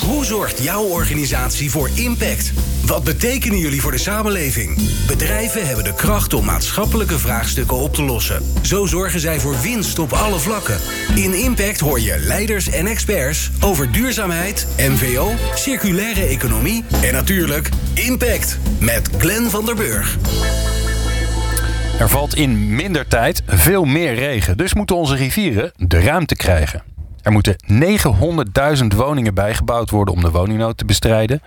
Hoe zorgt jouw organisatie voor impact? Wat betekenen jullie voor de samenleving? Bedrijven hebben de kracht om maatschappelijke vraagstukken op te lossen. Zo zorgen zij voor winst op alle vlakken. In Impact hoor je leiders en experts over duurzaamheid, MVO, circulaire economie en natuurlijk Impact met Glenn van der Burg. Er valt in minder tijd veel meer regen, dus moeten onze rivieren de ruimte krijgen. Er moeten 900.000 woningen bijgebouwd worden om de woningnood te bestrijden.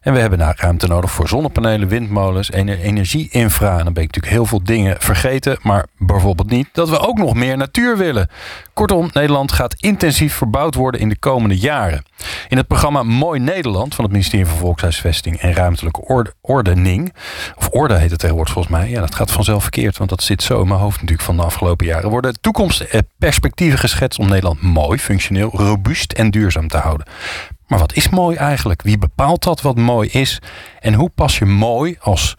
En we hebben ruimte nodig voor zonnepanelen, windmolens, energie-infra. En dan ben ik natuurlijk heel veel dingen vergeten. Maar bijvoorbeeld niet dat we ook nog meer natuur willen. Kortom, Nederland gaat intensief verbouwd worden in de komende jaren. In het programma Mooi Nederland van het ministerie van Volkshuisvesting en Ruimtelijke Ordening. Of orde heet het tegenwoordig volgens mij. Ja, dat gaat vanzelf verkeerd, want dat zit zo in mijn hoofd natuurlijk van de afgelopen jaren. Worden toekomstperspectieven geschetst om Nederland mooi, functioneel, robuust en duurzaam te houden. Maar wat is mooi eigenlijk? Wie bepaalt dat wat mooi is? En hoe pas je mooi als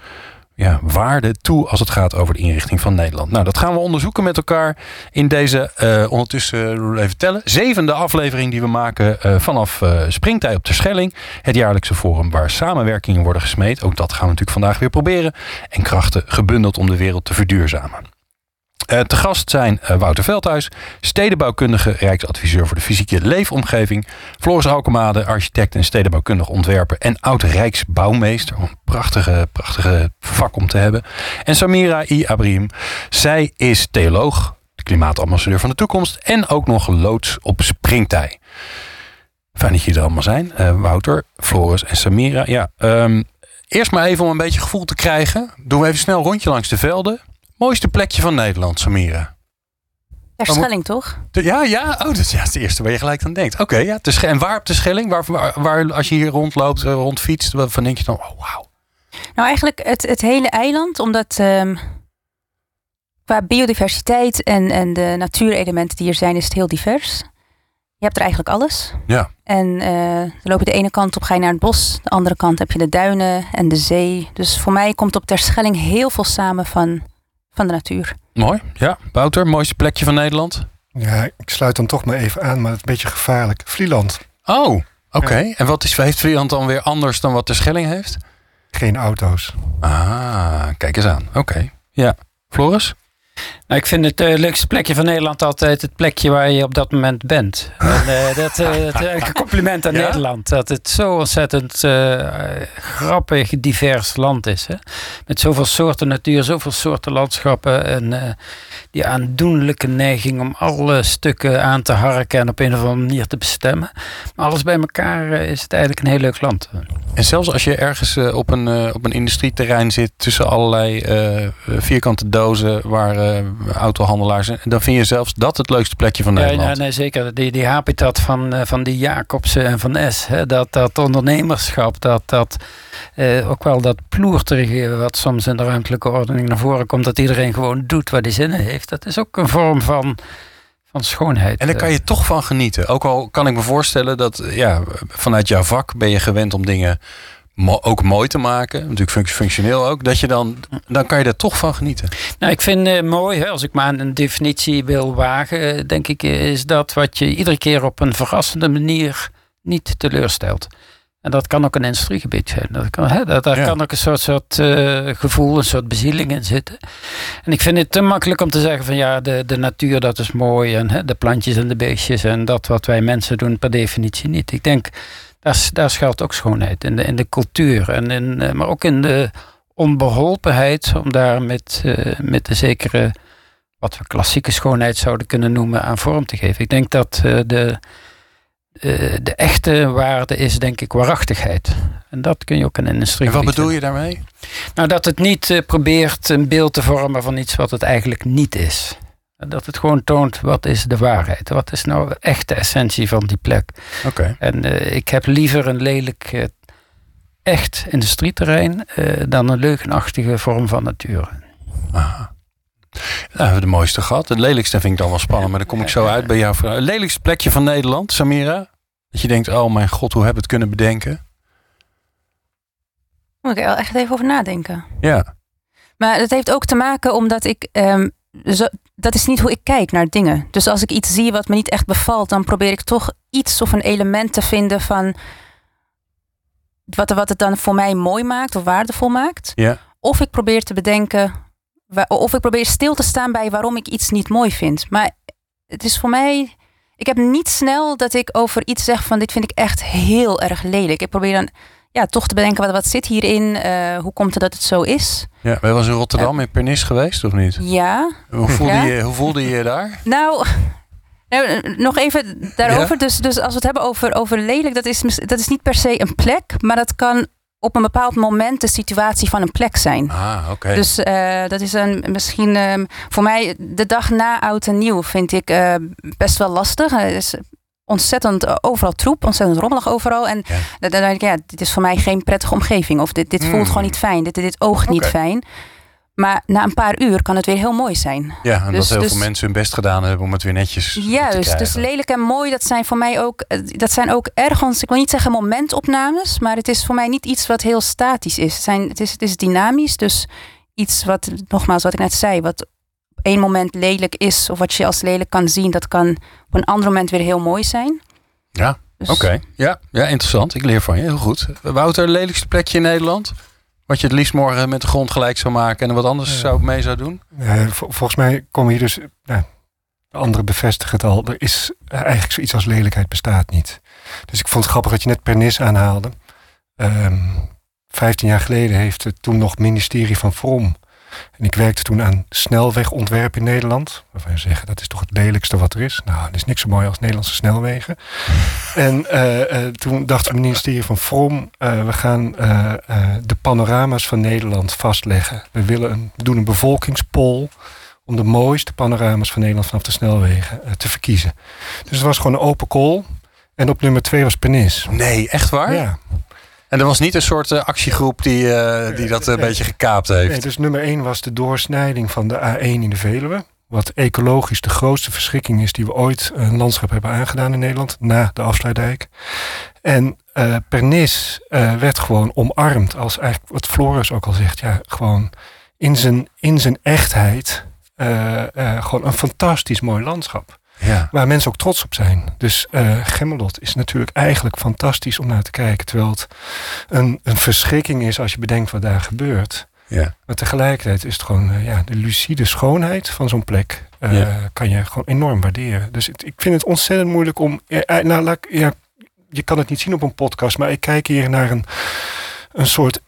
ja, waarde toe als het gaat over de inrichting van Nederland? Nou, dat gaan we onderzoeken met elkaar in deze, uh, ondertussen even tellen, zevende aflevering die we maken uh, vanaf Springtij op de Schelling. Het jaarlijkse forum waar samenwerkingen worden gesmeed. Ook dat gaan we natuurlijk vandaag weer proberen. En krachten gebundeld om de wereld te verduurzamen. Uh, te gast zijn uh, Wouter Veldhuis, stedenbouwkundige, rijksadviseur voor de fysieke leefomgeving. Floris Alkemade, architect en stedenbouwkundig ontwerper en oud-rijksbouwmeester. Een prachtige, prachtige vak om te hebben. En Samira I. Abrim, zij is theoloog, klimaatambassadeur van de toekomst en ook nog loods op springtij. Fijn dat jullie er allemaal zijn. Uh, Wouter, Floris en Samira. Ja, um, eerst maar even om een beetje gevoel te krijgen. Doen we even snel een rondje langs de velden. Mooiste plekje van Nederland, Samira? Terschelling, toch? Ja, ja. Oh, dat is ja, het eerste waar je gelijk aan denkt. Oké, ja. En waar op de Schelling? Waar, waar, waar, als je hier rondloopt, rondfietst, van denk je dan, oh wauw. Nou, eigenlijk het, het hele eiland, omdat um, qua biodiversiteit en, en de natuurelementen die er zijn, is het heel divers. Je hebt er eigenlijk alles. Ja. En uh, dan loop je de ene kant op, ga je naar het bos. De andere kant heb je de duinen en de zee. Dus voor mij komt op Terschelling heel veel samen van van de natuur. Mooi, ja. Wouter, mooiste plekje van Nederland? Ja, ik sluit dan toch maar even aan, maar het is een beetje gevaarlijk. Vlieland. Oh, oké. En wat is, heeft Vlieland dan weer anders dan wat de Schelling heeft? Geen auto's. Ah, kijk eens aan. Oké. Ja. Floris? Nou, ik vind het uh, leukste plekje van Nederland altijd het plekje waar je op dat moment bent. En, uh, dat, uh, compliment aan ja? Nederland. Dat het zo ontzettend grappig, divers land is. Hè? Met zoveel soorten natuur, zoveel soorten landschappen. En die aandoenlijke neiging om alle stukken aan te harken en op een of andere manier te bestemmen. Maar alles bij elkaar is het eigenlijk een heel leuk land. En zelfs als je ergens op, een, op een industrieterrein zit tussen allerlei vierkante dozen waar autohandelaars. Dan vind je zelfs dat het leukste plekje van Nederland. Ja, nee, zeker. Die, die habitat van, van die Jacobsen en van S. Hè, dat, dat ondernemerschap, dat, dat eh, ook wel dat ploerterige wat soms in de ruimtelijke ordening naar voren komt. Dat iedereen gewoon doet wat hij zin in heeft. Dat is ook een vorm van van schoonheid. En daar kan je toch van genieten. Ook al kan ik me voorstellen dat ja, vanuit jouw vak ben je gewend om dingen ook mooi te maken, natuurlijk functioneel ook, dat je dan, dan kan je er toch van genieten. Nou, ik vind uh, mooi, hè, als ik maar een definitie wil wagen, eh, denk ik, eh, is dat wat je iedere keer op een verrassende manier niet teleurstelt. En dat kan ook een industriegebied zijn. Dat kan, hè, dat, daar kan ook een soort, soort uh, gevoel, een soort bezieling in zitten. En ik vind het te makkelijk om te zeggen van ja, de, de natuur dat is mooi. En hè, de plantjes en de beestjes en dat wat wij mensen doen per definitie niet. Ik denk daar, daar schuilt ook schoonheid in de, in de cultuur. En in, eh, maar ook in de onbeholpenheid om daar met, uh, met de zekere, wat we klassieke schoonheid zouden kunnen noemen, aan vorm te geven. Ik denk dat uh, de, de echte waarde is, denk ik, waarachtigheid. En dat kun je ook in een industrie. En wat bedoel je daarmee? Nou, dat het niet probeert een beeld te vormen van iets wat het eigenlijk niet is. Dat het gewoon toont wat is de waarheid. Wat is nou echt de essentie van die plek. Oké. En uh, ik heb liever een lelijk uh, echt industrieterrein uh, dan een leugenachtige vorm van natuur. Aha. Ja, we hebben de mooiste gehad. Het lelijkste vind ik dan wel spannend, maar dan kom ik zo uit bij jou. Het lelijkste plekje van Nederland, Samira? Dat je denkt, oh mijn god, hoe heb ik het kunnen bedenken? Moet ik er echt even over nadenken. Ja. Maar dat heeft ook te maken omdat ik um, zo, dat is niet hoe ik kijk naar dingen. Dus als ik iets zie wat me niet echt bevalt, dan probeer ik toch iets of een element te vinden van wat, wat het dan voor mij mooi maakt of waardevol maakt. Ja. Of ik probeer te bedenken, of ik probeer stil te staan bij waarom ik iets niet mooi vind. Maar het is voor mij, ik heb niet snel dat ik over iets zeg van dit vind ik echt heel erg lelijk. Ik probeer dan ja, toch te bedenken wat, wat zit hierin, Eh, hoe komt het dat het zo is. Ja, wel eens in Rotterdam in Pernis geweest of niet? Ja, Hoe voelde, Ja. je, hoe voelde je je daar? Nou, nou, nog even daarover. Dus, dus als we het hebben over, over lelijk, dat is, dat is niet per se een plek, maar dat kan op een bepaald moment de situatie van een plek zijn. Ah, oké. Dus eh, dat is een, misschien ehm, voor mij de dag na oud en nieuw vind ik eh, best wel lastig. Is ontzettend eh, overal troep, ontzettend rommelig overal. En Ja. dan denk ik, ja, dit is voor mij geen prettige omgeving. Of dit, dit voelt Hmm. gewoon niet fijn. Dit, dit oogt niet fijn. Maar na een paar uur kan het weer heel mooi zijn. ja, en dus- dat heel dus- veel mensen hun best gedaan hebben om het weer netjes te Juist, dus lelijk en mooi, dat zijn voor mij ook, eh, dat zijn ook ergens, ik wil niet zeggen momentopnames, maar het is voor mij niet iets wat heel statisch is. Het, zijn, het, is, het is dynamisch, dus iets wat, nogmaals wat ik net zei, wat één moment lelijk is, of wat je als lelijk kan zien, dat kan op een ander moment weer heel mooi zijn. Ja, Dus, Oké, ja, ja, interessant. Ik leer van je, heel goed. Wouter, lelijkste plekje in Nederland? Wat je het liefst morgen met de grond gelijk zou maken en wat anders Ja. zou mee zou doen? Ja, vol- volgens mij komen hier dus. Nou, de anderen bevestigen het al. Er is eh, eigenlijk zoiets als lelijkheid bestaat niet. Dus ik vond het grappig dat je net Pernis aanhaalde. Ehm 15 jaar geleden heeft het toen nog ministerie van Vrom. En ik werkte toen aan snelwegontwerp in Nederland. Waarvan je zeggen, dat is toch het lelijkste wat er is. Nou, er is niks zo mooi als Nederlandse snelwegen. En eh, eh, toen dacht het ministerie van Vrom... eh, we gaan de panorama's van Nederland vastleggen. We, willen een, we doen een bevolkingspol om de mooiste panorama's van Nederland vanaf de snelwegen te verkiezen. Dus het was gewoon een open call. En op nummer twee was Penis. Nee, echt waar? Ja. En er was niet een soort eh, actiegroep die, eh, die dat een Nee. beetje gekaapt heeft? Nee, dus nummer één was de doorsnijding van de A1 in de Veluwe. Wat ecologisch de grootste verschrikking is die we ooit een landschap hebben aangedaan in Nederland. Na de afsluitdijk. En eh Pernis eh, werd gewoon omarmd als eigenlijk wat Floris ook al zegt. Ja, gewoon in zijn, in zijn echtheid. eh, eh, gewoon een fantastisch mooi landschap. Ja. Waar mensen ook trots op zijn. Dus eh Gemmelot is natuurlijk eigenlijk fantastisch om naar te kijken. Terwijl het een, een verschrikking is als je bedenkt wat daar gebeurt. Ja. Maar tegelijkertijd is het gewoon eh, ja, de lucide schoonheid van zo'n plek. eh, Ja. Kan je gewoon enorm waarderen. Dus het- ik vind het ontzettend moeilijk om. nou, laat ja, je kan het niet zien op een podcast, maar ik kijk hier naar een, een soort.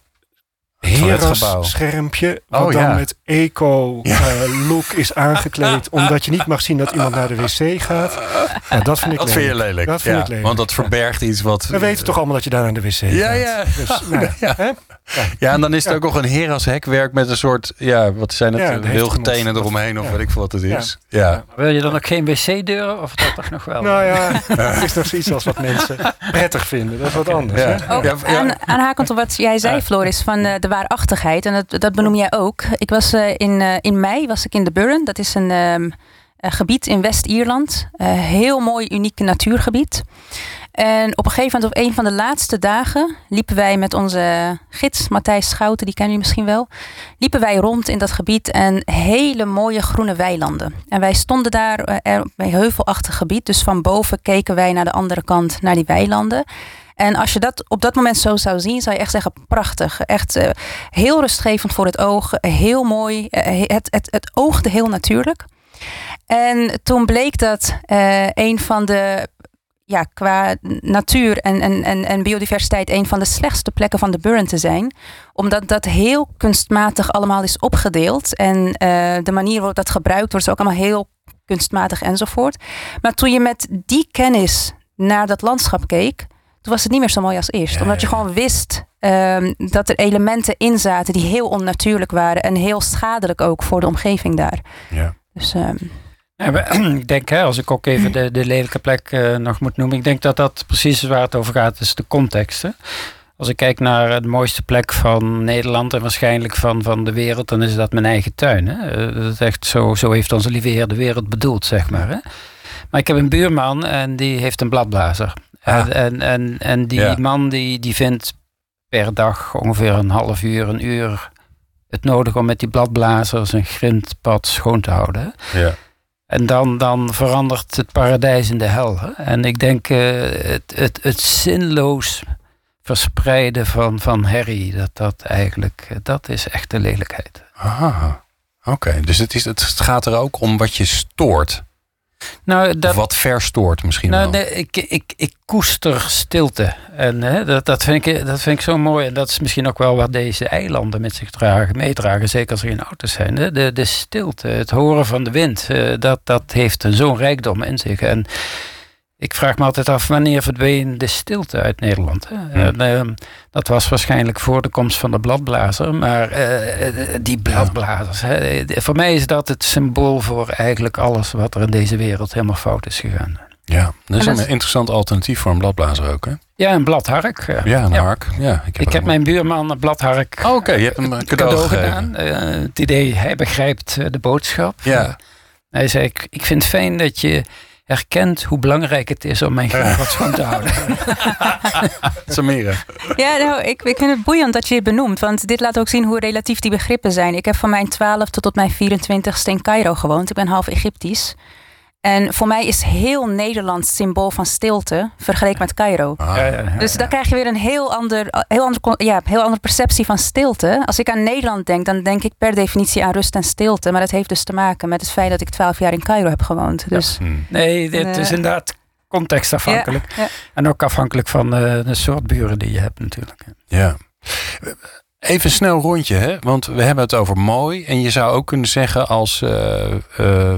Heras-schermpje. Wat Oh, dan ja. met eco-look is aangekleed. omdat je niet mag zien dat iemand naar de wc gaat. Ja, dat vind ik Dat lelijk. vind je lelijk. Dat vind ja, ik lelijk. Want dat verbergt iets wat... We weten toch allemaal dat je daar naar de wc gaat. Ja, ja. Dus, nou, Ja. hè? Ja, en dan is het Ja. ook nog een heras hekwerk met een soort... Ja, wat zijn het? Ja, Ja, heeft Wilgetenen eromheen of ja. weet ik veel wat het Ja. is. Ja. Wil je dan ook geen wc-deuren of dat toch nog wel? Nou ja, het is nog zoiets als wat mensen prettig vinden. Dat is wat anders. Ja. Hè? Ook Ja, ja. aan, aanhakend op wat jij zei, Floris, van eh, de waarachtigheid. En dat, dat benoem jij ook. Ik was eh, in, eh, in mei was ik in de Burren. Dat is een ehm, eh, gebied in West-Ierland. Eh, heel mooi, uniek natuurgebied. En op een gegeven moment, op een van de laatste dagen, liepen wij met onze gids Matthijs Schouten, die kennen jullie misschien wel. Liepen wij rond in dat gebied en hele mooie groene weilanden. En wij stonden daar bij heuvelachtig gebied. Dus van boven keken wij naar de andere kant, naar die weilanden. En als je dat op dat moment zo zou zien, zou je echt zeggen: prachtig. Echt eh, heel rustgevend voor het oog. Heel mooi. Eh, het, het, het oogde heel natuurlijk. En toen bleek dat eh, een van de. Ja, qua natuur en, en, en, en biodiversiteit een van de slechtste plekken van de Burren te zijn. Omdat dat heel kunstmatig allemaal is opgedeeld. En eh, de manier waarop dat gebruikt wordt is ook allemaal heel kunstmatig enzovoort. Maar toen je met die kennis naar dat landschap keek, toen was het niet meer zo mooi als eerst. Ja, Omdat je ja, gewoon wist ehm, dat er elementen in zaten die heel onnatuurlijk waren. En heel schadelijk ook voor de omgeving daar. Ja. Dus ehm, Ja, maar ik denk, hè, als ik ook even de, de lelijke plek eh, nog moet noemen. Ik denk dat dat precies waar het over gaat. is de context. Hè. Als ik kijk naar de mooiste plek van Nederland en waarschijnlijk van, van de wereld, dan is dat mijn eigen tuin. Hè. Eh, Dat is echt zo, zo heeft onze lieve Heer de wereld bedoeld, zeg maar. Hè. Maar ik heb een buurman en die heeft een bladblazer. Ah. En, en, en, die Ja. man die, die vindt per dag ongeveer een half uur, een uur het nodig om met die bladblazers een grindpad schoon te houden. Ja. En dan, dan verandert het paradijs in de hel. Hè? En ik denk uh, het, het, het zinloos verspreiden van, van herrie, dat, dat eigenlijk, dat is echt de lelijkheid. Aha, oké. Dus het, is, het gaat er ook om wat je stoort. Nou, dat, of wat verstoort misschien nou, wel. Nee, ik, ik, ik koester stilte. En hè, dat, dat, vind ik, dat vind ik zo mooi. En dat is misschien ook wel wat deze eilanden met zich dragen, meedragen. Zeker als er geen auto's zijn. Hè. De, de stilte, het horen van de wind. Uh, dat, dat heeft zo'n rijkdom in zich. En ik vraag me altijd af wanneer verdween de stilte uit Nederland. Hè? En, uh, dat was waarschijnlijk voor de komst van de bladblazer. Maar uh, die bladblazers, hè, voor mij is dat het symbool voor eigenlijk alles wat er in deze wereld helemaal fout is gegaan. Ja, dat is een interessant alternatief voor een bladblazer ook, hè? Ja, een bladhark. Ja, een hark. Ja, ik heb, ik heb mijn buurman een bladhark oh, Oké, okay. je hebt hem een cadeau, cadeau gedaan. Het idee, hij begrijpt de boodschap. Ja. Hij zei, ik, ik vind het fijn dat je herkent hoe belangrijk het is om mijn grondpad schoon te houden. Samira. Ja, nou, ik, ik vind het boeiend dat je dit benoemt. Want dit laat ook zien hoe relatief die begrippen zijn. Ik heb van mijn 12 tot op mijn 24ste in Cairo gewoond. Ik ben half Egyptisch. En voor mij is heel Nederland symbool van stilte vergeleken met Cairo. Ah, ja, ja, ja, dus dan krijg je weer een heel, ander, heel, ander, ja, heel andere perceptie van stilte. Als ik aan Nederland denk, dan denk ik per definitie aan rust en stilte. Maar dat heeft dus te maken met het feit dat ik twaalf jaar in Cairo heb gewoond. Dus, Nee, dit is inderdaad contextafhankelijk. Ja, ja. En ook afhankelijk van uh, de soort buren die je hebt natuurlijk. Ja. Even snel rondje, hè? want we hebben het over mooi. En je zou ook kunnen zeggen als, uh, uh,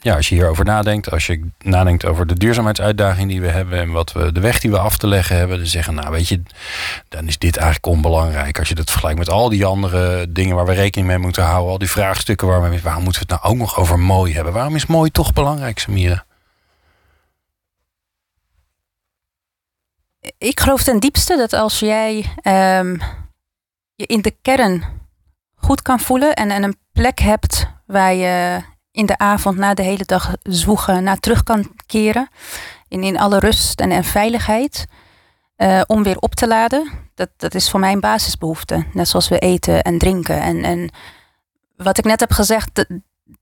ja, als je hierover nadenkt, als je nadenkt over de duurzaamheidsuitdaging die we hebben en wat we, de weg die we af te leggen hebben, dan zeggen, nou weet je, dan is dit eigenlijk onbelangrijk. Als je dat vergelijkt met al die andere dingen waar we rekening mee moeten houden, al die vraagstukken waar we, waarom moeten we het nou ook nog over mooi hebben? Waarom is mooi toch belangrijk, Samira? Ik geloof ten diepste dat als jij um, in de kern goed kan voelen en, en een plek hebt waar je in de avond na de hele dag zwoegen naar terug kan keren. In, in alle rust en, en veiligheid. Uh, om weer op te laden. Dat, dat is voor mij een basisbehoefte. Net zoals we eten en drinken. En, en wat ik net heb gezegd, dat,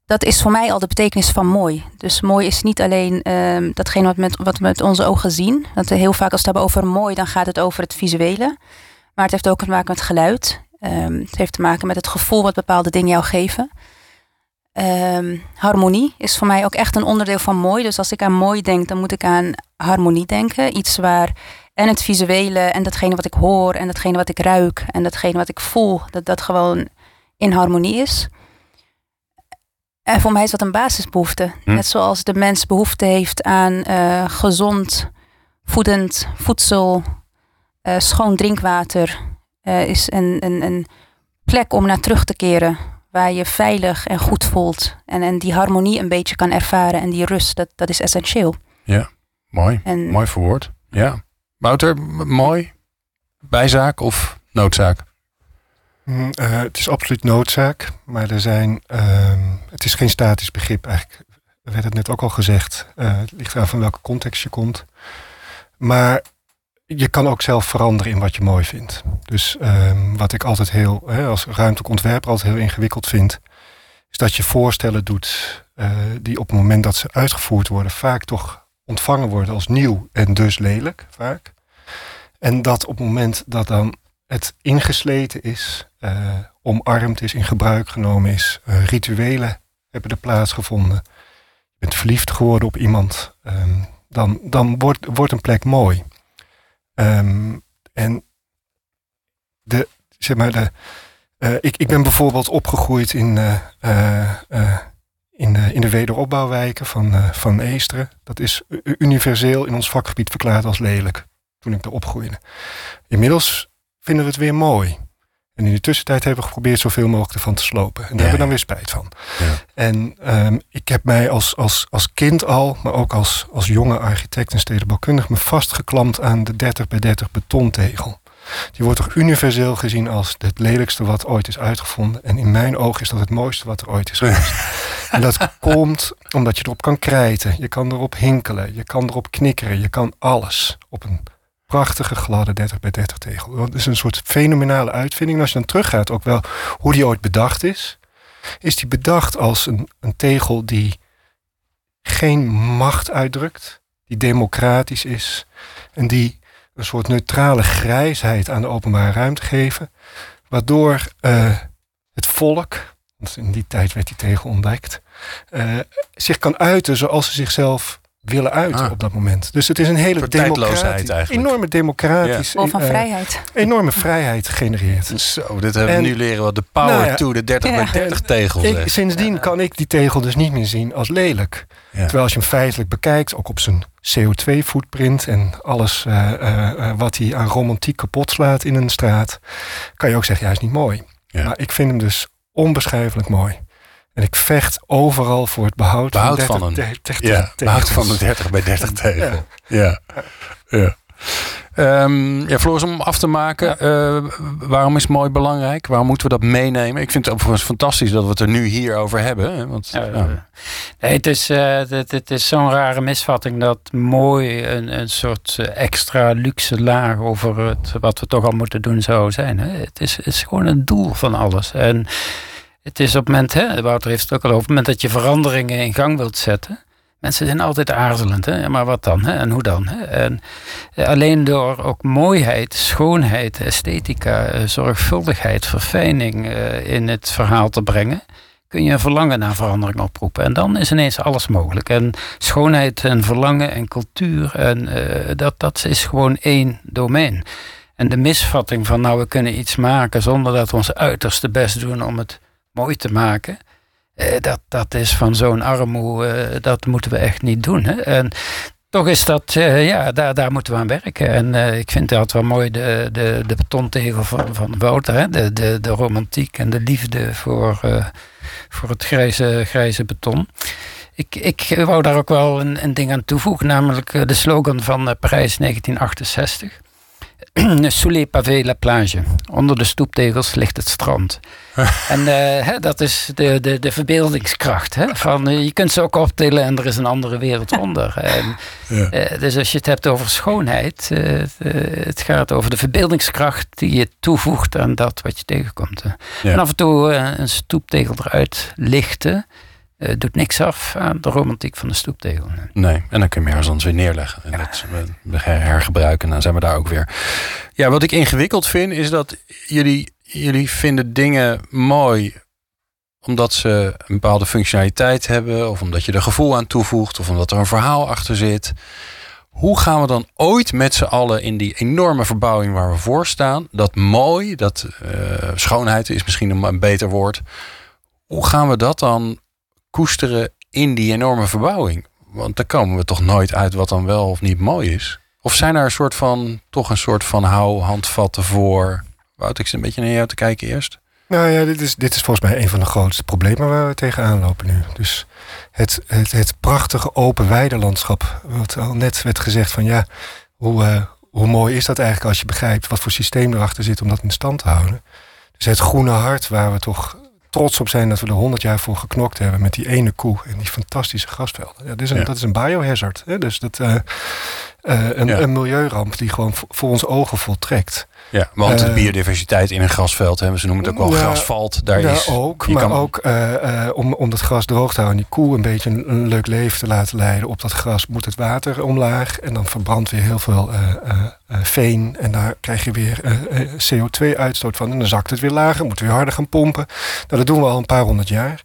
dat is voor mij al de betekenis van mooi. Dus mooi is niet alleen uh, datgene wat, met, wat we met onze ogen zien. Want heel vaak als we het hebben over mooi, dan gaat het over het visuele. Maar het heeft ook te maken met geluid. Um, het heeft te maken met het gevoel wat bepaalde dingen jou geven. Um, harmonie is voor mij ook echt een onderdeel van mooi. Dus als ik aan mooi denk, dan moet ik aan harmonie denken. Iets waar en het visuele en datgene wat ik hoor en datgene wat ik ruik en datgene wat ik voel, dat dat gewoon in harmonie is. En voor mij is dat een basisbehoefte. Hm. Net zoals de mens behoefte heeft aan uh, gezond, voedend voedsel, uh, schoon drinkwater, uh, is een, een, een plek om naar terug te keren. Waar je veilig en goed voelt. En, en die harmonie een beetje kan ervaren. En die rust, dat, dat is essentieel. Ja, mooi. En, mooi verwoord. Ja. Wouter, mooi? Bijzaak of noodzaak? Mm, uh, het is absoluut noodzaak. Maar er zijn, uh, het is geen statisch begrip eigenlijk. Er werd het net ook al gezegd. Uh, het ligt aan van welke context je komt. Maar je kan ook zelf veranderen in wat je mooi vindt. Dus um, wat ik altijd heel, hè, als ruimtelijk ontwerper altijd heel ingewikkeld vind, is dat je voorstellen doet uh, die op het moment dat ze uitgevoerd worden vaak toch ontvangen worden als nieuw en dus lelijk, vaak. En dat op het moment dat dan het ingesleten is, uh, omarmd is, in gebruik genomen is, uh, rituelen hebben er plaatsgevonden, je bent verliefd geworden op iemand, um, dan, dan wordt, wordt een plek mooi. Um, en de, zeg maar, de, uh, ik, ik ben bijvoorbeeld opgegroeid in, uh, uh, in, de, in de wederopbouwwijken van, van Eesteren. Dat is universeel in ons vakgebied verklaard als lelijk, toen ik daar opgroeide. Inmiddels vinden we het weer mooi. En in de tussentijd hebben we geprobeerd zoveel mogelijk ervan te slopen. En daar ja, hebben we dan weer spijt van. Ja. En um, ik heb mij als, als, als kind al, maar ook als, als jonge architect en stedenbouwkundig... me vastgeklampt aan de 30 bij 30 betontegel. Die wordt toch universeel gezien als het lelijkste wat ooit is uitgevonden. En in mijn oog is dat het mooiste wat er ooit is geweest. en dat komt omdat je erop kan krijten. Je kan erop hinkelen. Je kan erop knikkeren. Je kan alles op een prachtige gladde 30 bij 30 tegel. Dat is een soort fenomenale uitvinding. En als je dan teruggaat ook wel hoe die ooit bedacht is. Is die bedacht als een, een tegel die geen macht uitdrukt. Die democratisch is. En die een soort neutrale grijsheid aan de openbare ruimte geven. Waardoor uh, het volk, want in die tijd werd die tegel ontdekt, uh, zich kan uiten zoals ze zichzelf willen uiten ah. op dat moment. Dus het is een hele democratische, enorme democratisch, ja. van uh, vrijheid. enorme vrijheid genereert. Zo, dit hebben we nu leren wat de power nou ja, to de 30 bij 30 tegel ik, Sindsdien kan ik die tegel dus niet meer zien als lelijk. Terwijl als je hem feitelijk bekijkt, ook op zijn CO2-footprint en alles uh, uh, wat hij aan romantiek kapot slaat in een straat, kan je ook zeggen, ja, is niet mooi. Maar ik vind hem dus onbeschrijfelijk mooi. En ik vecht overal voor het behoud, behoud van, een 30, ja, behoud van een 30 bij 30 tegel. Ja. ja. ja. Um, ja, Floris, om af te maken, uh, waarom is mooi belangrijk? Waarom moeten we dat meenemen? Ik vind het overigens fantastisch dat we het er nu hier over hebben. Want, ja, ja. Nee, het is, uh, het, het, is zo'n rare misvatting dat mooi een, een soort eh, extra luxe laag over het, wat we toch al moeten doen zou zijn. Hè? Het, is, het is gewoon het doel van alles. En het is op het moment, hè, Wouter heeft het ook al over, op het moment dat je veranderingen in gang wilt zetten. Mensen zijn altijd aarzelend, hè? maar wat dan? Hè? En hoe dan? Hè? En eh, alleen door ook mooiheid, schoonheid, esthetica, eh, zorgvuldigheid, verfijning uh, in het verhaal te brengen, kun je een verlangen naar verandering oproepen. En dan is ineens alles mogelijk. En schoonheid en verlangen en cultuur, en, dat, dat is gewoon één domein. En de misvatting van nou we kunnen iets maken zonder dat we ons uiterste best doen om het mooi te maken. Eh, dat, dat is van zo'n armoe, eh, dat moeten we echt niet doen. Hè? En toch is dat, uh, ja, daar, daar moeten we aan werken. En ik vind dat wel mooi, de, de, de betontegel van, van Wouter. Hè? De, de, de romantiek en de liefde voor, voor het grijze, grijze beton. Ik, ik wou daar ook wel een, een ding aan toevoegen, namelijk de slogan van Parijs 1968. Sous les pavés la plage. Onder de stoeptegels ligt het strand. en uh, hè, dat is de, de, de verbeeldingskracht. Hè? Van, uh, je kunt ze ook optillen en er is een andere wereld onder. En, ja. uh, dus als je het hebt over schoonheid, het gaat over de verbeeldingskracht die je toevoegt aan dat wat je tegenkomt. Ja. En af en toe een stoeptegel eruit lichten. Uh, doet niks af aan de romantiek van de stoeptegel. Nee, en dan kun je ergens weer neerleggen. En dat hergebruiken en dan zijn we daar ook weer. Ja, wat ik ingewikkeld vind is dat jullie, jullie vinden dingen mooi omdat ze een bepaalde functionaliteit hebben, of omdat je er gevoel aan toevoegt, of omdat er een verhaal achter zit. Hoe gaan we dan ooit met z'n allen in die enorme verbouwing waar we voor staan, dat mooi, dat uh, schoonheid is misschien een, een beter woord. Hoe gaan we dat dan koesteren in die enorme verbouwing? Want daar komen we toch nooit uit wat dan wel of niet mooi is. Of zijn er een soort van, toch een soort van hou handvatten voor? Wout, ik zit een beetje naar jou te kijken eerst. Nou ja, dit is, dit is volgens mij een van de grootste problemen waar we tegenaan lopen nu. Dus het, het, het prachtige open weidelandschap. Wat al net werd gezegd van ja, hoe, uh, hoe mooi is dat eigenlijk als je begrijpt wat voor systeem erachter zit om dat in stand te houden. Dus het groene hart waar we toch trots op zijn dat we er honderd jaar voor geknokt hebben met die ene koe en die fantastische grasvelden. Ja, dat, is een, dat is een biohazard. Hè? Dus dat, uh, uh, een, een milieuramp die gewoon voor ons ogen voltrekt. Ja, want de eh, biodiversiteit in een grasveld, hè, ze noemen het ook wel grasvalt. Daar ja, is, ook. Maar ook uh, om, om dat gras droog te houden, die koe een beetje een, een, leuk leven te laten leiden. Op dat gras moet het water omlaag en dan verbrandt weer heel veel veen. En daar krijg je weer CO2-uitstoot van. En dan zakt het weer lager, moeten we weer harder gaan pompen. Nou, dat doen we al een paar honderd jaar.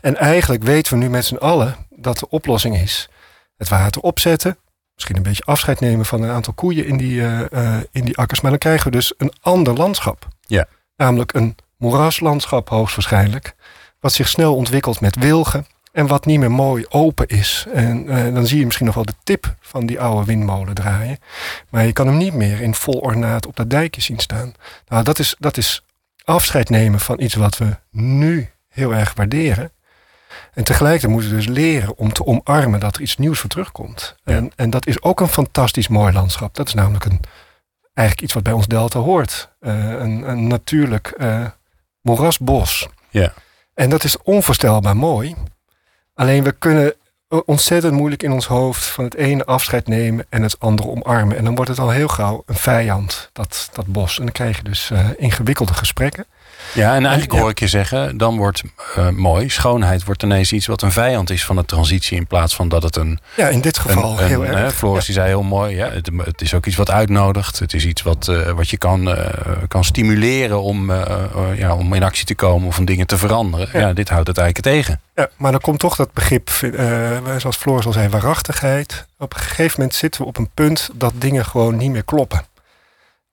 En eigenlijk weten we nu met z'n allen dat de oplossing is het water opzetten, misschien een beetje afscheid nemen van een aantal koeien in die, uh, uh, in die akkers. Maar dan krijgen we dus een ander landschap. Ja. Namelijk een moeraslandschap hoogstwaarschijnlijk. Wat zich snel ontwikkelt met wilgen. En wat niet meer mooi open is. En uh, dan zie je misschien nog wel de tip van die oude windmolen draaien. Maar je kan hem niet meer in vol ornaat op dat dijkje zien staan. Nou, dat is, dat is afscheid nemen van iets wat we nu heel erg waarderen. En tegelijkertijd moeten we dus leren om te omarmen dat er iets nieuws voor terugkomt. En, en dat is ook een fantastisch mooi landschap. Dat is namelijk een, eigenlijk iets wat bij ons delta hoort. Uh, een, een, natuurlijk uh, moerasbos. Ja. En dat is onvoorstelbaar mooi. Alleen we kunnen ontzettend moeilijk in ons hoofd van het ene afscheid nemen en het andere omarmen. En dan wordt het al heel gauw een vijand, dat, dat bos. En dan krijg je dus uh, ingewikkelde gesprekken. Ja, en eigenlijk hoor ik je zeggen, dan wordt uh, mooi, schoonheid wordt ineens iets wat een vijand is van de transitie in plaats van dat het een. Ja, in dit geval heel erg. Hè, Floris die zei heel mooi, ja, het, het, is ook iets wat uitnodigt. Het is iets wat, uh, wat je kan, uh, kan stimuleren om, ja, om in actie te komen of om dingen te veranderen. Ja, dit houdt het eigenlijk tegen. Ja, maar dan komt toch dat begrip, zoals Floris al zei, waarachtigheid. Op een gegeven moment zitten we op een punt dat dingen gewoon niet meer kloppen.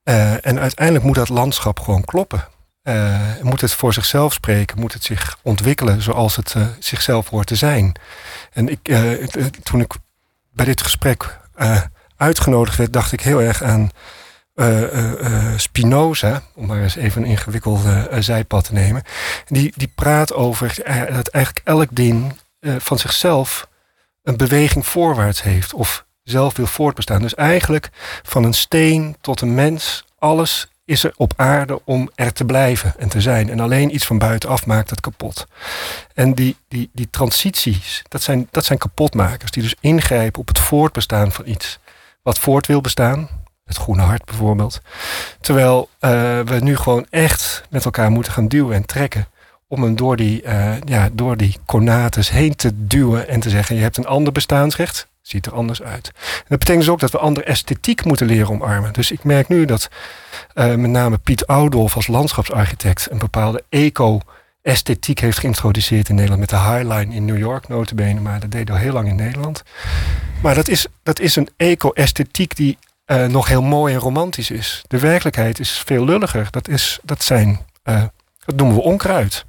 en uiteindelijk moet dat landschap gewoon kloppen. Uh, moet het voor zichzelf spreken? Moet het zich ontwikkelen zoals het uh, zichzelf hoort te zijn? En ik, uh, toen ik bij dit gesprek uitgenodigd werd, dacht ik heel erg aan Spinoza, om maar eens even een ingewikkelde zijpad te nemen. Die, die praat over dat eigenlijk elk ding van zichzelf een beweging voorwaarts heeft of zelf wil voortbestaan. Dus eigenlijk van een steen tot een mens, alles is er op aarde om er te blijven en te zijn. En alleen iets van buitenaf maakt het kapot. En die, die, die transities, dat zijn, dat zijn kapotmakers. Die dus ingrijpen op het voortbestaan van iets. Wat voort wil bestaan. Het groene hart bijvoorbeeld. Terwijl uh, we nu gewoon echt met elkaar moeten gaan duwen en trekken. Om hem door die, uh, ja, door die konates heen te duwen en te zeggen: Je hebt een ander bestaansrecht ziet er anders uit. Dat betekent dus ook dat we andere esthetiek moeten leren omarmen. Dus ik merk nu dat uh, met name Piet Oudolf als landschapsarchitect een bepaalde eco-esthetiek heeft geïntroduceerd in Nederland met de Highline in New York notabene, maar dat deed al heel lang in Nederland. Maar dat is, dat is een eco-esthetiek die uh, nog heel mooi en romantisch is. De werkelijkheid is veel lulliger. Dat, is, dat zijn, uh, dat noemen we onkruid.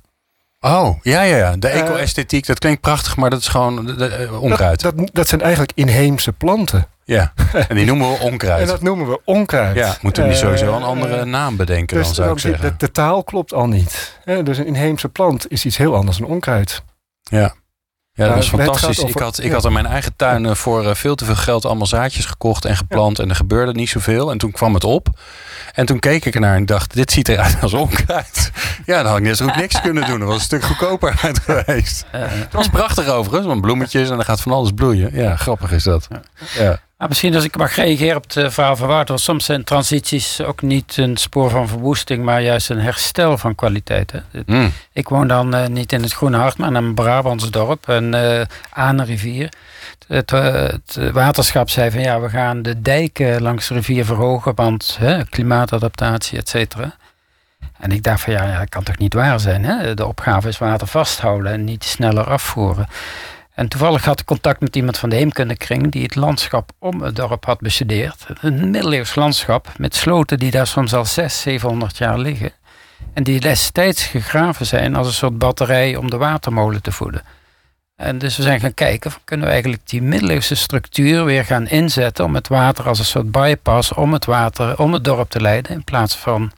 Oh, ja, ja, ja. De eco-esthetiek, dat klinkt prachtig, maar dat is gewoon uh, onkruid. Dat, dat, dat, zijn eigenlijk inheemse planten. Ja, en die noemen we onkruid. en dat noemen we onkruid. Ja, moeten we sowieso een andere naam bedenken dus dan, zou ik zeggen. De, de, taal klopt al niet. Dus een inheemse plant is iets heel anders dan onkruid. Ja. Ja, dat was fantastisch. ik had, ik had in mijn eigen tuin voor veel te veel geld allemaal zaadjes gekocht en geplant. En er gebeurde niet zoveel. En toen kwam het op. En toen keek ik ernaar en dacht, dit ziet eruit als onkruid. ja, dan had ik net zo goed niks kunnen doen. Dat was een stuk goedkoper uit geweest. Het was prachtig overigens, want bloemetjes en dan gaat van alles bloeien. Ja, grappig is dat. Ja. Misschien als ik mag reageren op het verhaal van Wouter. Soms zijn transities ook niet een spoor van verwoesting, maar juist een herstel van kwaliteit. Hè. Mm. Ik woon dan uh, niet in het Groene Hart, maar in een Brabants dorp en, uh, aan een rivier. Het, het, waterschap zei van ja, we gaan de dijken langs de rivier verhogen, want hè, klimaatadaptatie, et cetera. En ik dacht van ja, ja, dat kan toch niet waar zijn. Hè? De opgave is water vasthouden en niet sneller afvoeren. En toevallig had ik contact met iemand van de Heemkundekring die het landschap om het dorp had bestudeerd. Een middeleeuws landschap met sloten die daar soms al 600, 700 jaar liggen. En die destijds gegraven zijn als een soort batterij om de watermolen te voeden. En dus we zijn gaan kijken, kunnen we eigenlijk die middeleeuwse structuur weer gaan inzetten om het water als een soort bypass om het water, om het dorp te leiden, in plaats van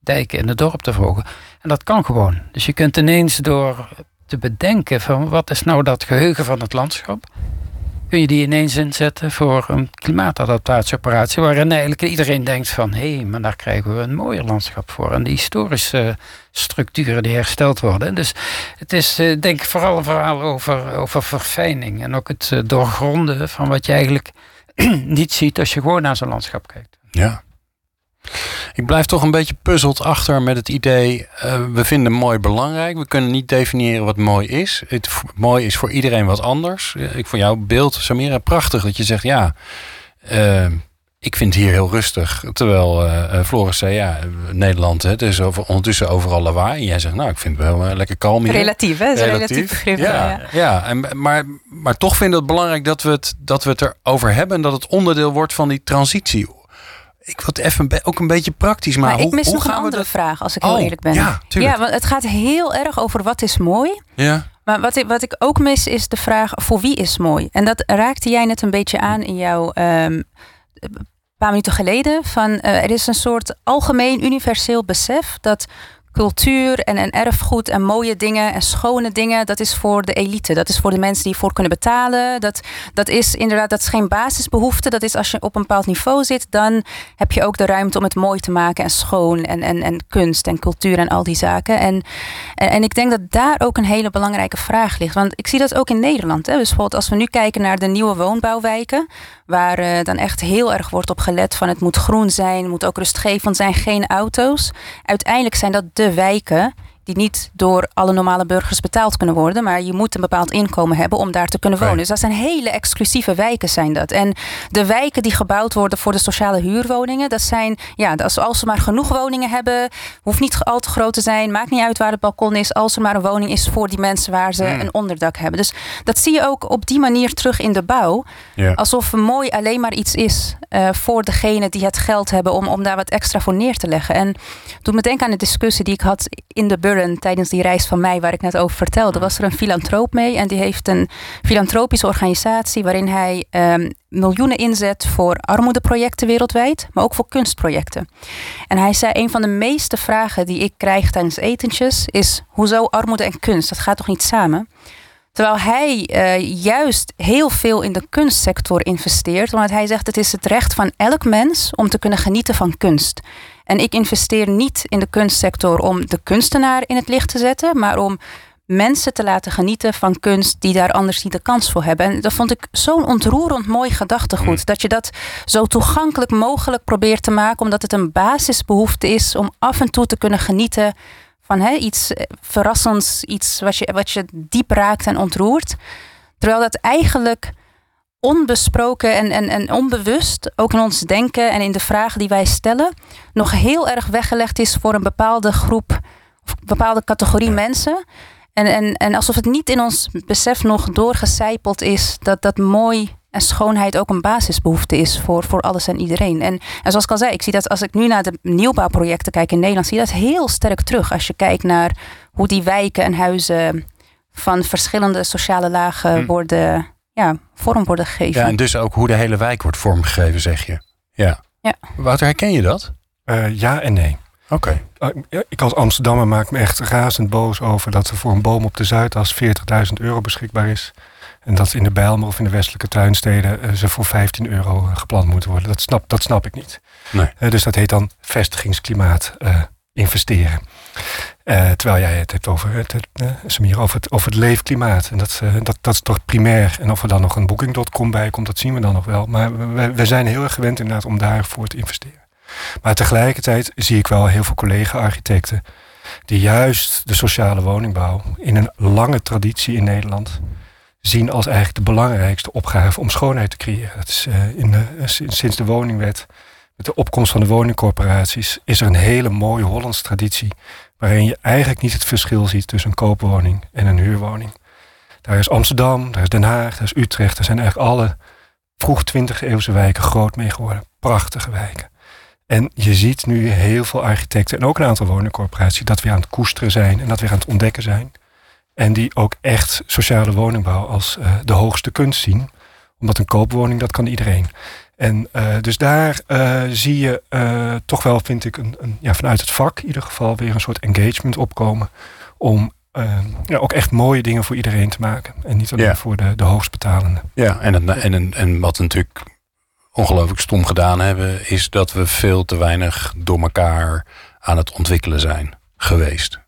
dijken in het dorp te volgen. En dat kan gewoon. Dus je kunt ineens door te bedenken van wat is nou dat geheugen van het landschap, kun je die ineens inzetten voor een klimaatadaptatieoperatie, waarin eigenlijk iedereen denkt van hé, hey, maar daar krijgen we een mooier landschap voor. En die historische structuren die hersteld worden. Dus het is eh, denk ik vooral een verhaal over, over verfijning en ook het eh, doorgronden van wat je eigenlijk niet ziet als je gewoon naar zo'n landschap kijkt. Ja. Ik blijf toch een beetje puzzeld achter met het idee, uh, we vinden mooi belangrijk. We kunnen niet definiëren wat mooi is. Het mooi is voor iedereen wat anders. Ik vond jouw beeld, Samira, prachtig dat je zegt, ja, uh, ik vind hier heel rustig. Terwijl uh, Floris zei, ja, Nederland, het is over, ondertussen overal lawaai. En jij zegt, nou, ik vind het wel lekker kalm hier. Relatief, hè? Relatief. relatief begrip. Ja, ja. ja. En, maar, maar toch vind ik het belangrijk dat we het, dat we het erover hebben. En dat het onderdeel wordt van die transitie ik wil het even ook een beetje praktisch. Maar, maar hoe, ik mis hoe nog een andere we dat... vraag, als ik heel Oh, eerlijk ben. Ja, tuurlijk. ja, want het gaat heel erg over wat is mooi. Ja. Maar wat ik, wat ik ook mis is de vraag voor wie is mooi. En dat raakte jij net een beetje aan in jouw ehm, een paar minuten geleden. Van, eh, er is een soort algemeen universeel besef dat cultuur en, en erfgoed en mooie dingen en schone dingen, dat is voor de elite. Dat is voor de mensen die voor kunnen betalen. Dat, dat is inderdaad, dat is geen basisbehoefte. Dat is als je op een bepaald niveau zit, dan heb je ook de ruimte om het mooi te maken en schoon en, en, en kunst en cultuur en al die zaken. En, en, ik denk dat daar ook een hele belangrijke vraag ligt. Want ik zie dat ook in Nederland. Hè. Dus bijvoorbeeld als we nu kijken naar de nieuwe woonbouwwijken, waar uh, dan echt heel erg wordt op gelet van het moet groen zijn, moet ook rustgevend zijn, geen auto's. Uiteindelijk zijn dat de wijken die niet door alle normale burgers betaald kunnen worden. Maar je moet een bepaald inkomen hebben om daar te kunnen wonen. Dus dat zijn hele exclusieve wijken zijn dat. En de wijken die gebouwd worden voor de sociale huurwoningen, dat zijn, ja, als ze maar genoeg woningen hebben, hoeft niet al te groot te zijn, maakt niet uit waar het balkon is, als er maar een woning is voor die mensen waar ze hmm. een onderdak hebben. Dus dat zie je ook op die manier terug in de bouw. Alsof mooi alleen maar iets is uh, voor degene die het geld hebben om, om daar wat extra voor neer te leggen. En doet me denken aan de discussie die ik had in de Tijdens die reis van mij, waar ik net over vertelde. Was er een filantroop mee en die heeft een filantropische organisatie waarin hij um, miljoenen inzet voor armoedeprojecten wereldwijd, maar ook voor kunstprojecten. En hij zei: Een van de meeste vragen die ik krijg tijdens etentjes is: hoezo armoede en kunst? Dat gaat toch niet samen? Terwijl hij uh, juist heel veel in de kunstsector investeert. Want hij zegt het is het recht van elk mens om te kunnen genieten van kunst. En ik investeer niet in de kunstsector om de kunstenaar in het licht te zetten, maar om mensen te laten genieten van kunst die daar anders niet de kans voor hebben. En dat vond ik zo'n ontroerend mooi gedachtegoed. Mm. Dat je dat zo toegankelijk mogelijk probeert te maken, omdat het een basisbehoefte is om af en toe te kunnen genieten van hè, iets eh, verrassends, iets wat je, wat je diep raakt en ontroert. Terwijl dat eigenlijk onbesproken en, en, en onbewust, ook in ons denken en in de vragen die wij stellen, nog heel erg weggelegd is voor een bepaalde groep of een bepaalde categorie mensen. En, en, en alsof het niet in ons besef nog doorgecijpeld is dat dat mooi en schoonheid ook een basisbehoefte is voor, voor alles en iedereen. En, en zoals ik al zei, ik zie dat als ik nu naar de nieuwbouwprojecten kijk in Nederland, zie je dat heel sterk terug. Als je kijkt naar hoe die wijken en huizen van verschillende sociale lagen hm. worden, ja, vorm worden gegeven. Ja, en dus ook hoe de hele wijk wordt vormgegeven, zeg je. Ja. ja. Wouter, herken je dat? Uh, ja en nee. Oké. Okay. Uh, ik als Amsterdammer maak me echt razend boos over dat er voor een boom op de Zuidas 40.000 euro beschikbaar is. En dat in de Bijlmer of in de westelijke tuinsteden uh, ze voor 15 euro geplant moeten worden. Dat snap, dat snap ik niet. Nee. Uh, dus dat heet dan vestigingsklimaat investeren. Terwijl jij het hebt over het, Samir, over het, over het leefklimaat. En dat, dat, dat is toch primair. En of er dan nog een booking.com bij komt, dat zien we dan nog wel. Maar we, we zijn heel erg gewend inderdaad om daarvoor te investeren. Maar tegelijkertijd zie ik wel heel veel collega-architecten die juist de sociale woningbouw in een lange traditie in Nederland zien als eigenlijk de belangrijkste opgave om schoonheid te creëren. Dat is, uh, in uh, sinds de woningwet, met de opkomst van de woningcorporaties, is er een hele mooie Hollandse traditie. Waarin je eigenlijk niet het verschil ziet tussen een koopwoning en een huurwoning. Daar is Amsterdam, daar is Den Haag, daar is Utrecht. Daar zijn eigenlijk alle vroeg 20e eeuwse wijken groot mee geworden. Prachtige wijken. En je ziet nu heel veel architecten en ook een aantal woningcorporaties dat weer aan het koesteren zijn en dat weer aan het ontdekken zijn. En die ook echt sociale woningbouw als uh, de hoogste kunst zien. Omdat een koopwoning, dat kan iedereen. En uh, dus daar uh, zie je toch wel, vind ik, een, een, ja, vanuit het vak in ieder geval weer een soort engagement opkomen. Om ja, ook echt mooie dingen voor iedereen te maken. En niet alleen ja. voor de, de hoogstbetalende. Ja, en, en, en, en wat we natuurlijk ongelooflijk stom gedaan hebben, is dat we veel te weinig door elkaar aan het ontwikkelen zijn geweest.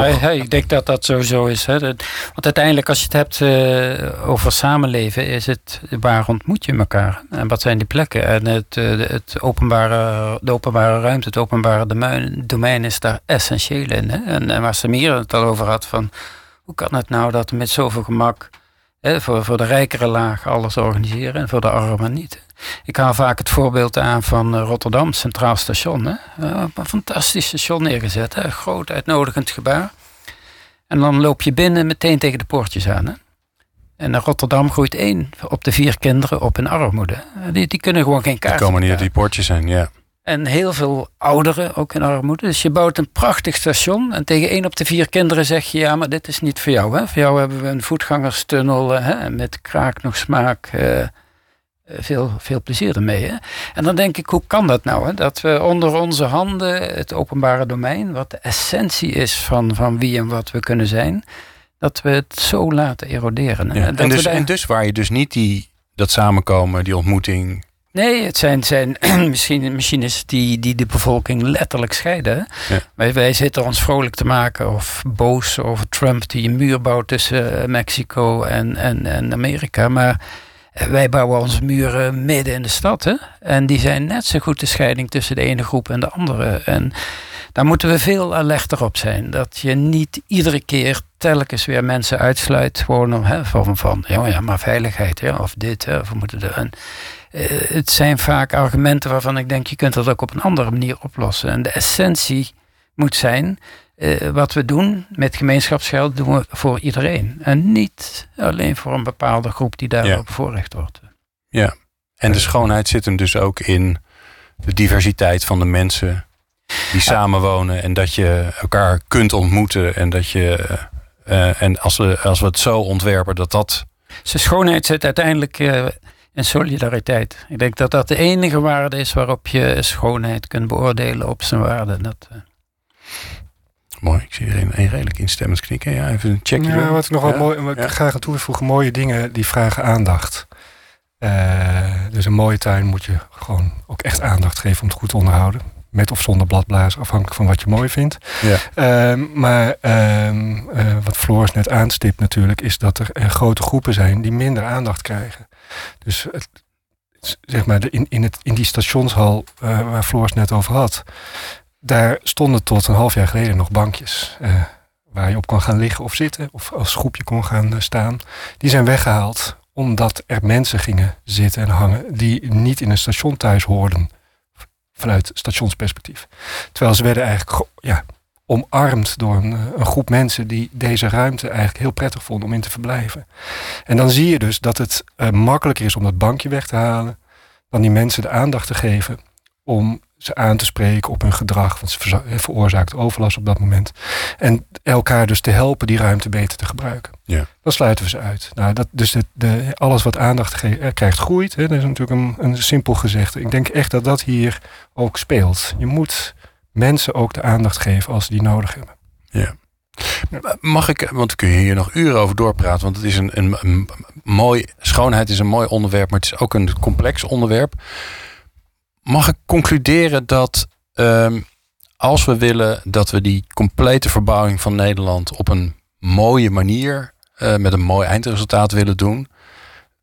Hey, ik denk dat dat sowieso is. Hè. want uiteindelijk, als je het hebt uh, over samenleven, is het waar ontmoet je elkaar? En wat zijn die plekken? En het, uh, het openbare, de openbare ruimte, het openbare domein, is daar essentieel in. Hè. En, en waar Samir het al over had, van hoe kan het nou dat met zoveel gemak hè, voor, voor de rijkere laag alles organiseren en voor de armen niet? Ik haal vaak het voorbeeld aan van eh, Rotterdam Centraal Station. Hè? Een fantastisch station neergezet, hè? groot uitnodigend gebouw. En dan loop je binnen meteen tegen de poortjes aan. Hè? En in Rotterdam groeit één op de vier kinderen op in armoede. Die, die kunnen gewoon geen kaart. Die komen niet uit die poortjes zijn, ja. En heel veel ouderen ook in armoede. Dus je bouwt een prachtig station. En tegen één op de vier kinderen zeg je: ja, maar dit is niet voor jou. Hè? Voor jou hebben we een voetgangerstunnel hè? met kraak nog smaak. Uh, veel, veel plezier ermee. Hè? En dan denk ik, hoe kan dat nou? Hè? Dat we onder onze handen het openbare domein, wat de essentie is van, van wie en wat we kunnen zijn, dat we het zo laten eroderen. En, dus, en dus waar je dus niet die, dat samenkomen, die ontmoeting Nee, het zijn, zijn misschien machines die, die de bevolking letterlijk scheiden. Ja. Wij, wij zitten ons vrolijk te maken of boos over Trump die een muur bouwt tussen eh, Mexico en, en, en Amerika. Maar eh, wij bouwen onze muren midden in de stad. Hè? En die zijn net zo goed de scheiding tussen de ene groep en de andere. En daar moeten we veel alerter op zijn. Dat je niet iedere keer telkens weer mensen uitsluit. Gewoon om, hè, van, van ja, ja, maar veiligheid, ja, of dit, hè, of we moeten er. En, uh, het zijn vaak argumenten waarvan ik denk, je kunt dat ook op een andere manier oplossen. En de essentie moet zijn, uh, wat we doen met gemeenschapsgeld, doen we voor iedereen. En niet alleen voor een bepaalde groep die daarop ja. bevoorrecht wordt. Ja, en de schoonheid zit hem dus ook in de diversiteit van de mensen die samenwonen. En dat je elkaar kunt ontmoeten. En dat je. Uh, en als we, als we het zo ontwerpen dat dat. Zijn schoonheid zit uiteindelijk uh, in solidariteit. Ik denk dat dat de enige waarde is waarop je schoonheid kunt beoordelen op zijn waarde. Dat, uh... Mooi, ik zie er een, redelijk instemmend knikken. Ja, even een checkje. Ja, wat ik nog wel ja. mooi, wat ik graag aan toevoegen, mooie dingen die vragen aandacht. dus een mooie tuin moet je gewoon ook echt aandacht geven om het goed te onderhouden met of zonder bladblazen, afhankelijk van wat je mooi vindt. Ja. Uh, maar uh, uh, wat Floris net aanstipt natuurlijk, is dat er grote groepen zijn die minder aandacht krijgen. Dus het, zeg maar, in, in, het, in die stationshal eh, waar Floris net over had, daar stonden tot een half jaar geleden nog bankjes. Eh, waar je op kon gaan liggen of zitten, of als groepje kon gaan staan. Die zijn weggehaald omdat er mensen gingen zitten en hangen die niet in een station thuis hoorden vanuit stationsperspectief. Terwijl ze werden eigenlijk ja, omarmd door een, een, groep mensen die deze ruimte eigenlijk heel prettig vonden om in te verblijven. En dan zie je dus dat het makkelijker is om dat bankje weg te halen, dan die mensen de aandacht te geven om ze aan te spreken op hun gedrag, want ze veroorzaakt overlast op dat moment. En elkaar dus te helpen die ruimte beter te gebruiken. Ja. Dan sluiten we ze uit. Nou, dat, dus de, de, alles wat aandacht krijgt, groeit. Hè. Dat is natuurlijk een, een simpel gezegde. Ik denk echt dat dat hier ook speelt. Je moet mensen ook de aandacht geven als ze die nodig hebben. Ja. Mag ik, want we kunnen hier nog uren over doorpraten, want het is een, een, een mooi, schoonheid is een mooi onderwerp, maar het is ook een complex onderwerp. Mag ik concluderen dat um, als we willen dat we die complete verbouwing van Nederland op een mooie manier, uh, met een mooi eindresultaat willen doen,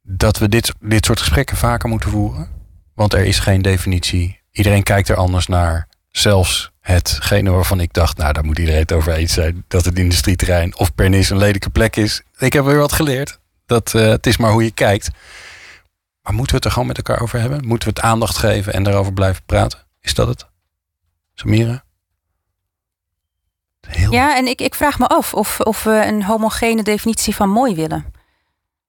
dat we dit, dit soort gesprekken vaker moeten voeren? Want er is geen definitie. Iedereen kijkt er anders naar. Zelfs hetgene waarvan ik dacht, nou daar moet iedereen het over eens zijn, dat het industrieterrein of Pernis een lelijke plek is. Ik heb weer wat geleerd. Dat uh, het is maar hoe je kijkt. Maar moeten we het er gewoon met elkaar over hebben? Moeten we het aandacht geven en daarover blijven praten? Is dat het? Samira? Heel... Ja, en ik, ik vraag me af of, of we een homogene definitie van mooi willen.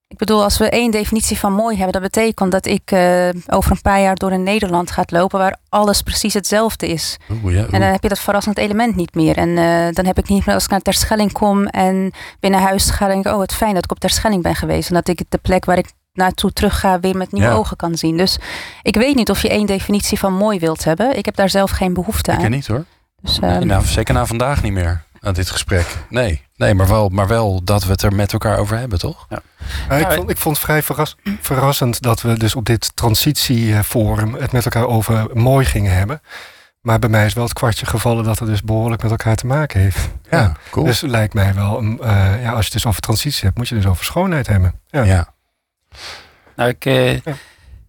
Ik bedoel, als we één definitie van mooi hebben, dat betekent dat ik uh, over een paar jaar door een Nederland gaat lopen waar alles precies hetzelfde is. Oeh, ja, En dan heb je dat verrassend element niet meer. En uh, dan heb ik niet meer als ik naar Terschelling kom en binnen huis ga, denk ik, oh, wat fijn dat ik op Terschelling ben geweest. En dat ik de plek waar ik naartoe terug ga, weer met nieuwe ja. ogen kan zien. Dus ik weet niet of je één definitie van mooi wilt hebben. Ik heb daar zelf geen behoefte aan. Ik niet hoor. Dus, uh, nee, nou, zeker na vandaag niet meer. Aan dit gesprek. Nee, nee maar, wel, maar wel dat we het er met elkaar over hebben, toch? Ja. Ja, ik, vond, ik vond het vrij verras, verrassend dat we dus op dit transitieforum het met elkaar over mooi gingen hebben. Maar bij mij is wel het kwartje gevallen dat het dus behoorlijk met elkaar te maken heeft. Ja, ja. cool. Dus lijkt mij wel, uh, ja, als je het dus over transitie hebt, moet je dus over schoonheid hebben. Ja. ja. Nou, ik, ja.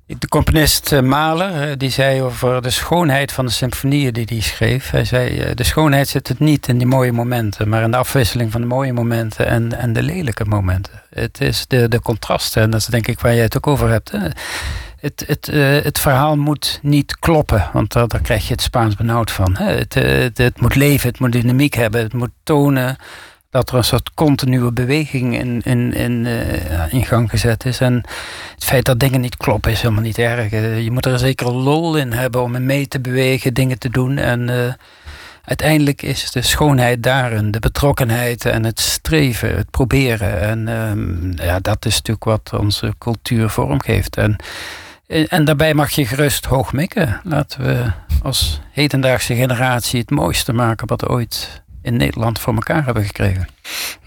de componist uh, Mahler, die zei over de schoonheid van de symfonieën die hij schreef. Hij zei, de schoonheid zit het niet in die mooie momenten, maar in de afwisseling van de mooie momenten en, en de lelijke momenten. Het is de, de contrasten, en dat is denk ik waar jij het ook over hebt. Hè? Het, het, uh, het verhaal moet niet kloppen, want daar, daar krijg je het Spaans benauwd van. Hè? Het, het, het moet leven, het moet dynamiek hebben, het moet tonen dat er een soort continue beweging in, in, in, uh, in gang gezet is. En het feit dat dingen niet kloppen is helemaal niet erg. Uh, je moet er zeker lol in hebben om mee te bewegen, dingen te doen. En uh, uiteindelijk is de schoonheid daarin, de betrokkenheid en het streven, het proberen. En ja, dat is natuurlijk wat onze cultuur vormgeeft. En En daarbij mag je gerust hoog mikken. Laten we als hedendaagse generatie het mooiste maken wat ooit in Nederland voor elkaar hebben gekregen.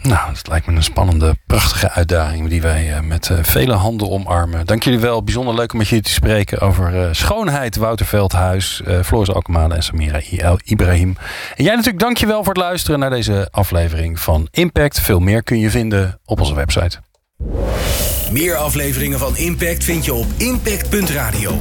Nou, het lijkt me een spannende, prachtige uitdaging die wij eh, met eh, vele handen omarmen. Dank jullie wel. Bijzonder leuk om met jullie te spreken over uh, schoonheid. Wouter Veldhuis, Floris Alkemade en Samira Ibrahim. En jij natuurlijk dankjewel voor het luisteren naar deze aflevering van Impact. Veel meer kun je vinden op onze website. Meer afleveringen van Impact vind je op impact.radio.